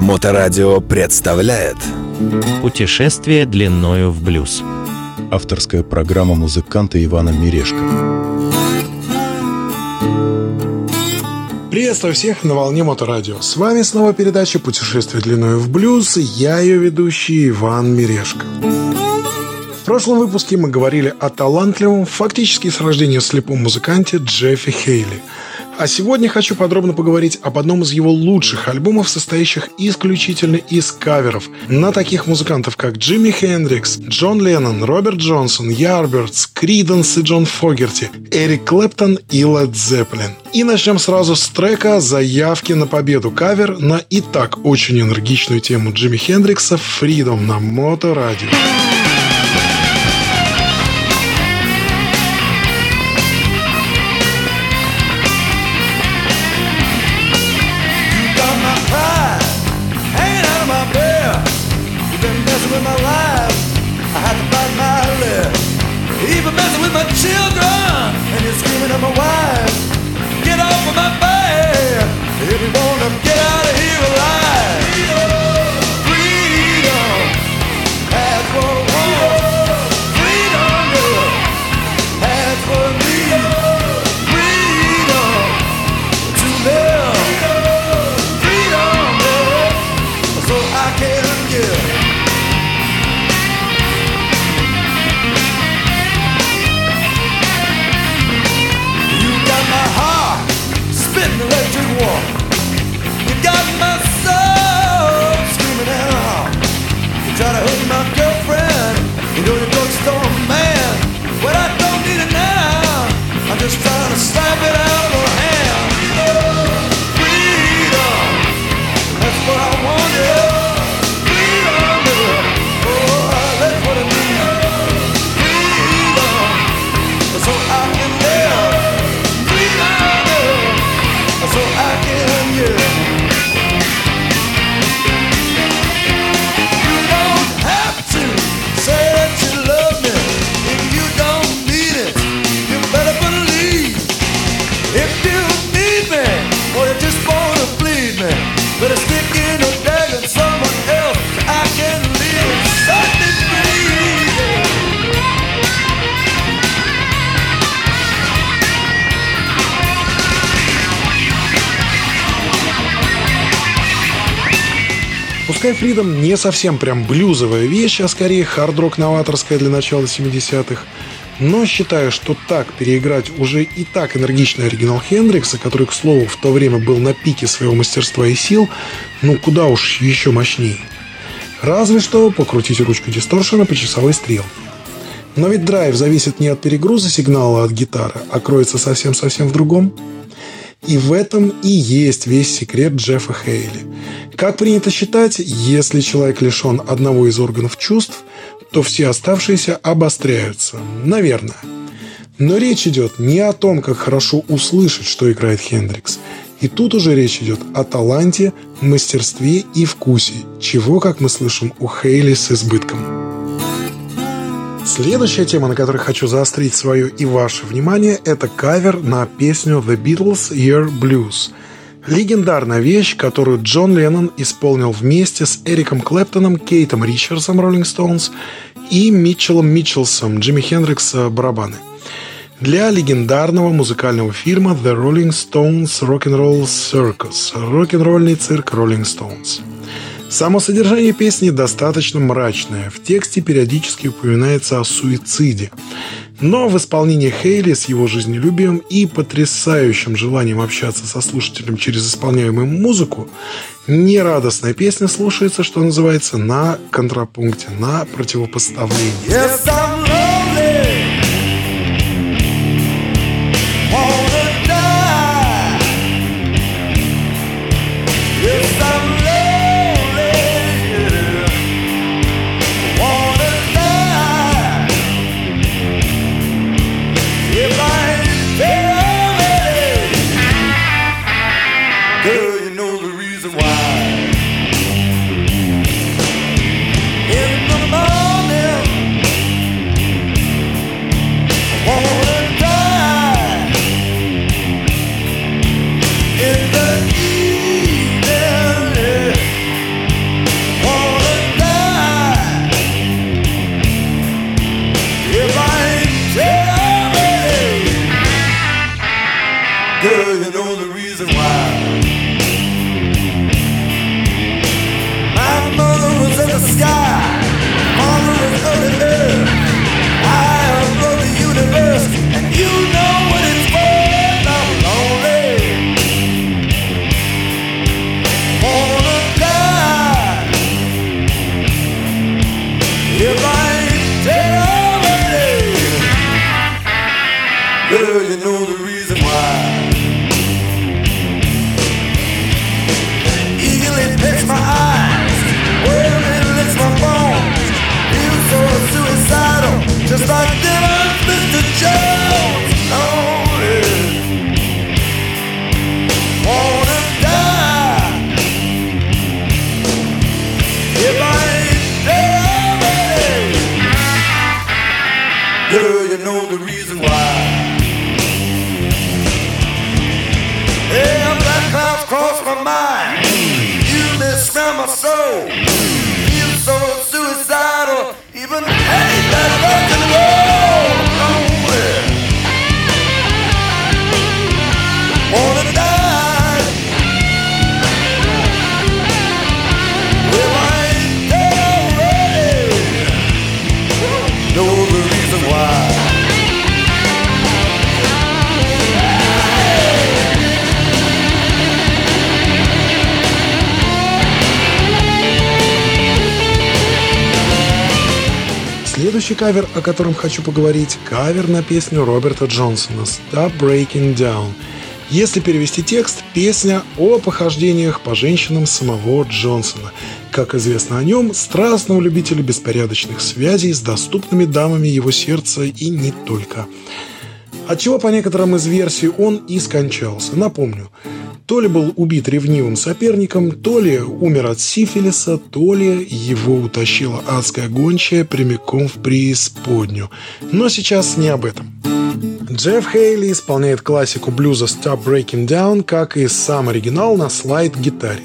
Моторадио представляет Путешествие длиною в блюз. Авторская программа музыканта Ивана Мирешко. Приветствую всех на волне Моторадио. С вами снова передача «Путешествие длиною в блюз» и я ее ведущий Иван Мирешко. В прошлом выпуске мы говорили о талантливом, фактически с рождения слепом музыканте Джеффи Хейли – а сегодня хочу подробно поговорить об одном из его лучших альбомов, состоящих исключительно из каверов на таких музыкантов, как Джимми Хендрикс, Джон Леннон, Роберт Джонсон, Ярбертс, Криденс и Джон Фогерти, Эрик Клэптон и Лед Зеппелин. И начнем сразу с трека «Заявки на победу» кавер на и так очень энергичную тему Джимми Хендрикса «Freedom» на Моторадио. радио. Freedom не совсем прям блюзовая вещь, а скорее хард-рок новаторская для начала 70-х, но считаю, что так переиграть уже и так энергичный оригинал Хендрикса, который, к слову, в то время был на пике своего мастерства и сил, ну куда уж еще мощнее. Разве что покрутить ручку дисторшена по часовой стрелке. Но ведь драйв зависит не от перегруза сигнала от гитары, а кроется совсем-совсем в другом. И в этом и есть весь секрет Джеффа Хейли. Как принято считать, если человек лишен одного из органов чувств, то все оставшиеся обостряются. Наверное. Но речь идет не о том, как хорошо услышать, что играет Хендрикс. И тут уже речь идет о таланте, мастерстве и вкусе, чего, как мы слышим, у Хейли с избытком. Следующая тема, на которой хочу заострить свое и ваше внимание, это кавер на песню The Beatles Year Blues – Легендарная вещь, которую Джон Леннон исполнил вместе с Эриком Клэптоном, Кейтом Ричардсом Роллинг Стоунс и Митчеллом Митчелсом Джимми Хендрикса барабаны. Для легендарного музыкального фильма The Rolling Stones Rock'n'Roll Circus рок-н-ролльный цирк Rolling Stones. Само содержание песни достаточно мрачное. В тексте периодически упоминается о суициде. Но в исполнении Хейли с его жизнелюбием и потрясающим желанием общаться со слушателем через исполняемую музыку, нерадостная песня слушается, что называется, на контрапункте, на противопоставлении. Cross my mind. You around my soul. Feel so suicidal. Even Следующий кавер, о котором хочу поговорить, кавер на песню Роберта Джонсона «Stop Breaking Down». Если перевести текст, песня о похождениях по женщинам самого Джонсона. Как известно о нем, страстного любителя беспорядочных связей с доступными дамами его сердца и не только. Отчего по некоторым из версий он и скончался. Напомню, то ли был убит ревнивым соперником, то ли умер от сифилиса, то ли его утащила адская гончая прямиком в преисподнюю. Но сейчас не об этом. Джефф Хейли исполняет классику блюза Stop Breaking Down, как и сам оригинал на слайд-гитаре.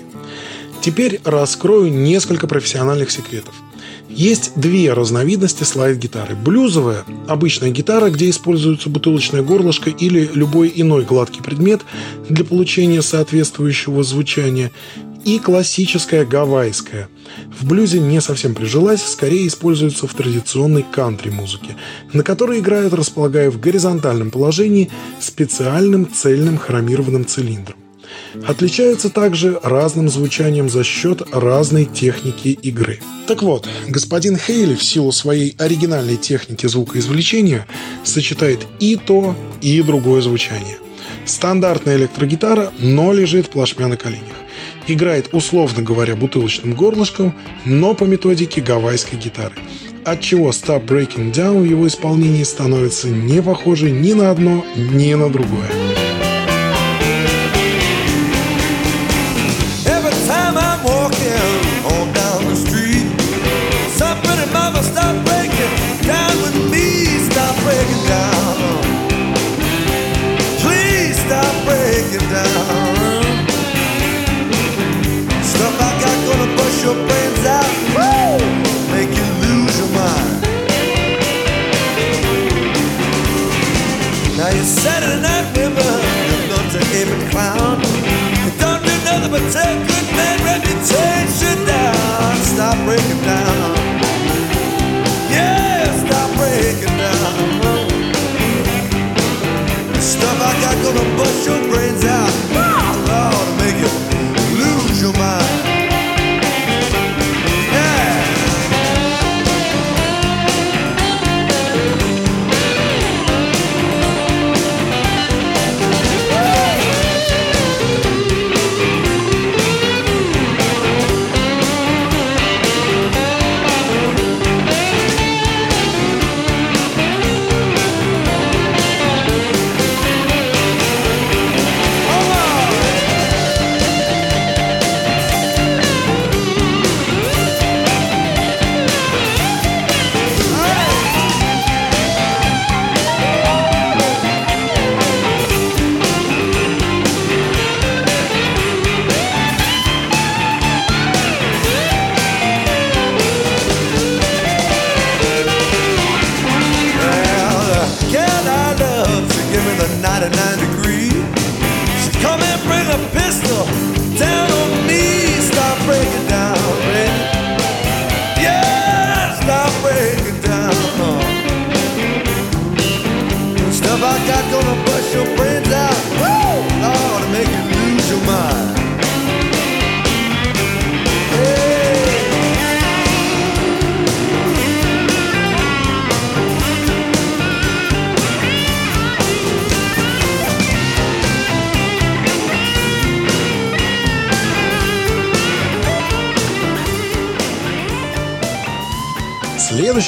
Теперь раскрою несколько профессиональных секретов. Есть две разновидности слайд-гитары. Блюзовая – обычная гитара, где используется бутылочное горлышко или любой иной гладкий предмет для получения соответствующего звучания. И классическая гавайская. В блюзе не совсем прижилась, скорее используется в традиционной кантри-музыке, на которой играют, располагая в горизонтальном положении специальным цельным хромированным цилиндром. Отличаются также разным звучанием за счет разной техники игры. Так вот, господин Хейли в силу своей оригинальной техники звукоизвлечения сочетает и то, и другое звучание. Стандартная электрогитара, но лежит плашмя на коленях. Играет, условно говоря, бутылочным горлышком, но по методике гавайской гитары. Отчего Stop Breaking Down в его исполнении становится не похожей ни на одно, ни на другое.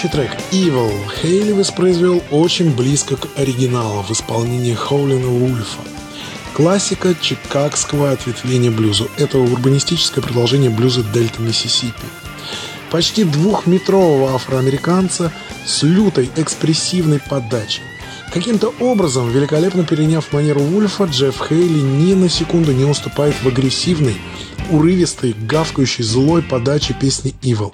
Следующий трек «Evil» Хейли воспроизвел очень близко к оригиналу в исполнении Хоулина Вульфа. Классика чикагского ответвления блюза. Это урбанистическое продолжение блюза Дельта Миссисипи. Почти двухметрового афроамериканца с лютой экспрессивной подачей. Каким-то образом, великолепно переняв манеру Вульфа, Джефф Хейли ни на секунду не уступает в агрессивной, урывистой, гавкающей злой подаче песни «Evil».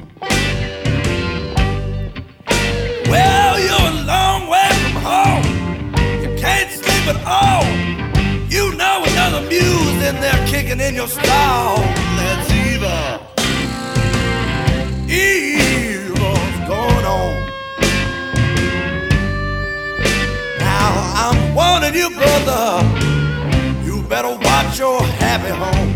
sleep at all. You know another muse in there kicking in your stall. That's evil. Evil's going on. Now I'm warning you, brother. You better watch your happy home.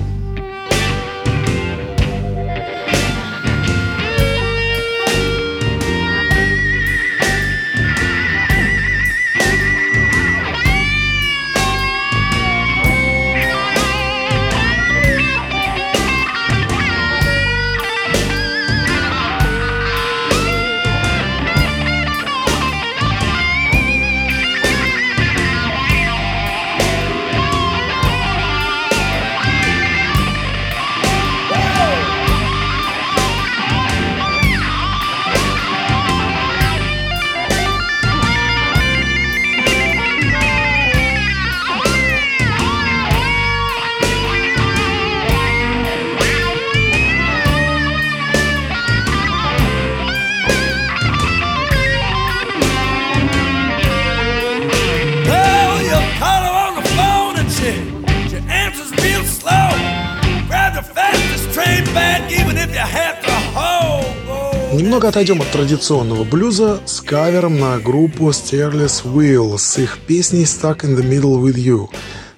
Немного отойдем от традиционного блюза с кавером на группу Stairless Wheel с их песней Stuck in the Middle with You,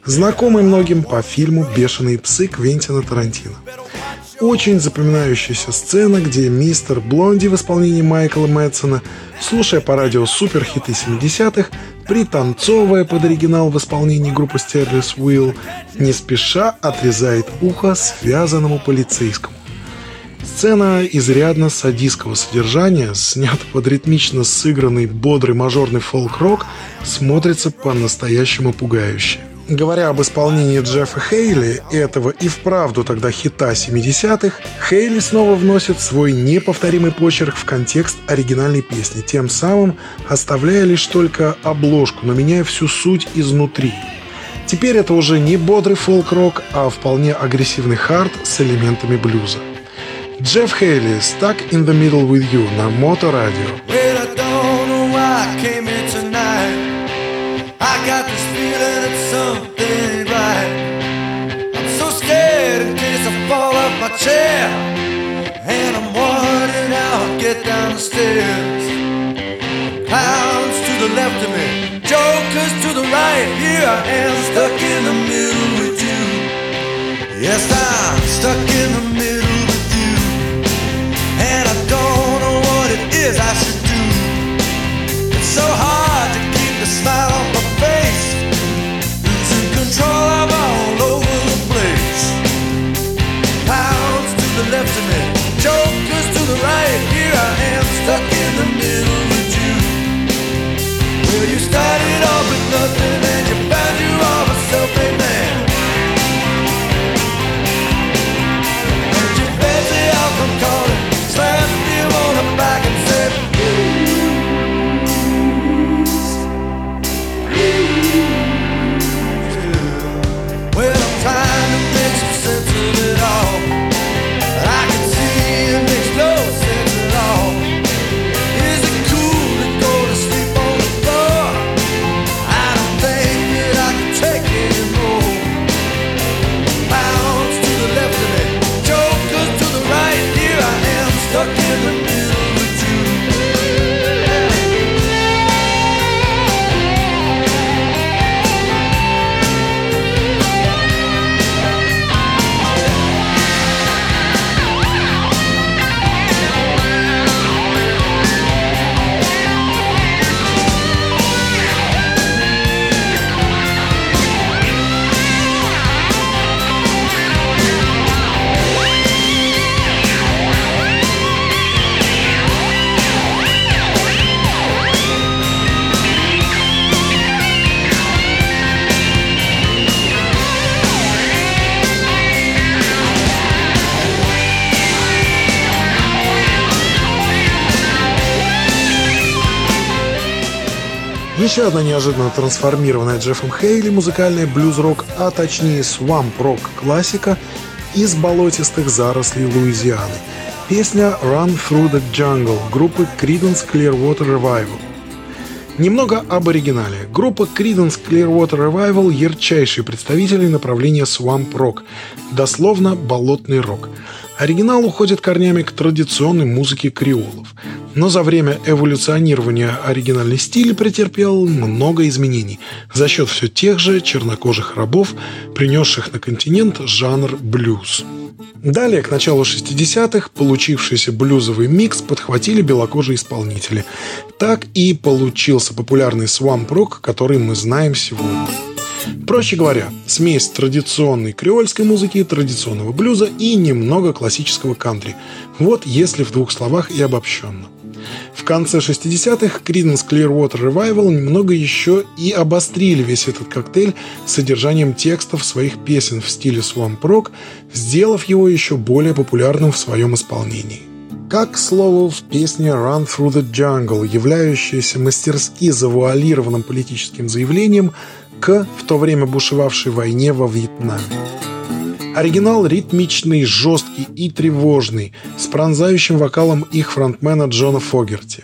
знакомой многим по фильму «Бешеные псы» Квентина Тарантино. Очень запоминающаяся сцена, где мистер Блонди в исполнении Майкла Мэтсона, слушая по радио суперхиты 70-х, пританцовывая под оригинал в исполнении группы Stairless Wheel, не спеша отрезает ухо связанному полицейскому. Сцена изрядно садистского содержания, снят под ритмично сыгранный бодрый мажорный фолк-рок, смотрится по-настоящему пугающе. Говоря об исполнении Джеффа Хейли, этого и вправду тогда хита 70-х, Хейли снова вносит свой неповторимый почерк в контекст оригинальной песни, тем самым оставляя лишь только обложку, но меняя всю суть изнутри. Теперь это уже не бодрый фолк-рок, а вполне агрессивный хард с элементами блюза. Джефф Хейли «Stuck in the Middle with You» на Моторадио. Well, I don't know why I came here tonight. I got this feeling that something right. I'm so scared in case I fall off my chair. And I'm wondering how I'll get down the stairs. Clowns to the left of me, jokers to the right. Here I am, stuck in the Еще одна неожиданно трансформированная Джеффом Хейли музыкальная блюз-рок, а точнее свамп-рок классика из болотистых зарослей Луизианы. Песня «Run Through the Jungle» группы Creedence Clearwater Revival. Немного об оригинале. Группа Creedence Clearwater Revival – ярчайшие представители направления свамп-рок, дословно «болотный рок». Оригинал уходит корнями к традиционной музыке креолов. Но за время эволюционирования оригинальный стиль претерпел много изменений за счет все тех же чернокожих рабов, принесших на континент жанр блюз. Далее, к началу 60-х, получившийся блюзовый микс подхватили белокожие исполнители. Так и получился популярный свамп-рок, который мы знаем сегодня. Проще говоря, смесь традиционной креольской музыки, традиционного блюза и немного классического кантри. Вот если в двух словах и обобщенно. В конце 60-х Creedence Clearwater Revival немного еще и обострили весь этот коктейль содержанием текстов своих песен в стиле swamp rock, сделав его еще более популярным в своем исполнении. Как, к слову, в песне «Run Through the Jungle», являющейся мастерски завуалированным политическим заявлением к в то время бушевавшей войне во Вьетнаме. Оригинал ритмичный, жесткий и тревожный, с пронзающим вокалом их фронтмена Джона Фогерти.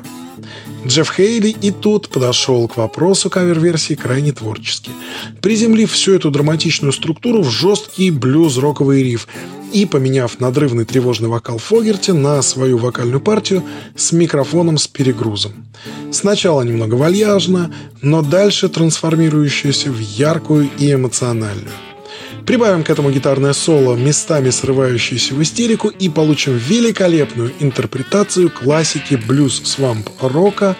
Джефф Хейли и тут подошел к вопросу кавер-версии крайне творчески, приземлив всю эту драматичную структуру в жесткий блюз-роковый риф и поменяв надрывный тревожный вокал Фогерти на свою вокальную партию с микрофоном с перегрузом. Сначала немного вальяжно, но дальше трансформирующуюся в яркую и эмоциональную. Прибавим к этому гитарное соло, местами срывающееся в истерику, и получим великолепную интерпретацию классики блюз-свамп-рока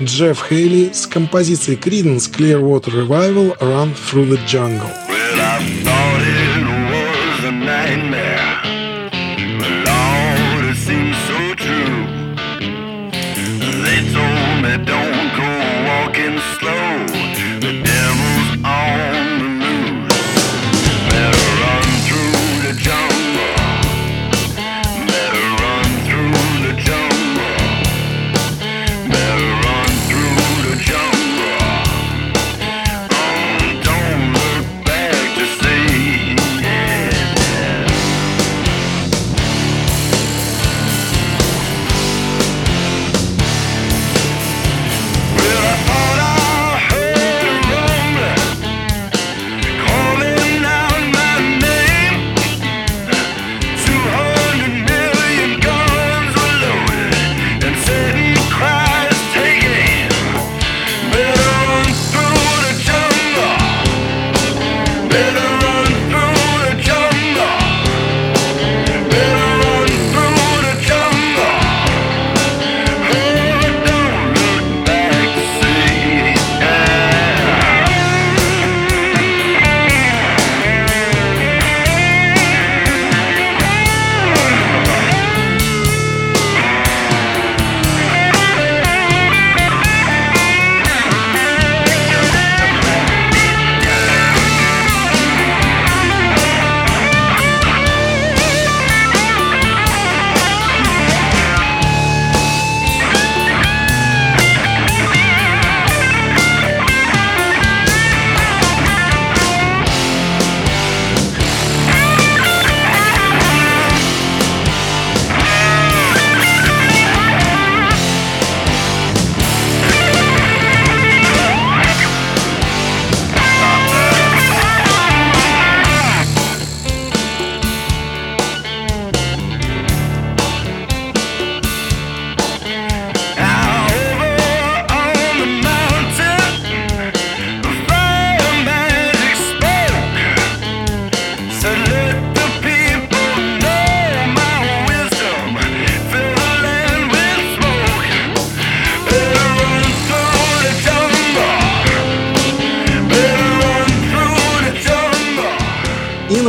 Джефф Хейли с композицией Creedence Clearwater Revival «Run Through the Jungle». in there.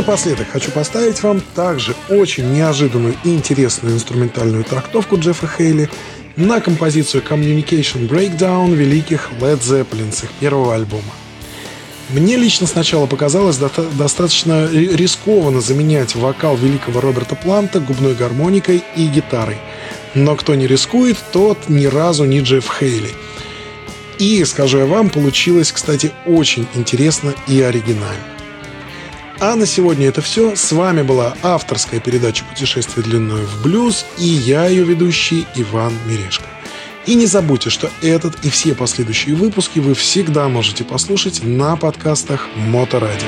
Напоследок хочу поставить вам также очень неожиданную и интересную инструментальную трактовку Джеффа Хейли на композицию Communication Breakdown великих Led Zeppelin с их первого альбома. Мне лично сначала показалось доста- достаточно ри- рискованно заменять вокал великого Роберта Планта губной гармоникой и гитарой. Но кто не рискует, тот ни разу не Джефф Хейли. И, скажу я вам, получилось, кстати, очень интересно и оригинально. А на сегодня это все. С вами была авторская передача «Путешествие длиною в блюз» и я, ее ведущий Иван Мирешко. И не забудьте, что этот и все последующие выпуски вы всегда можете послушать на подкастах Моторадио.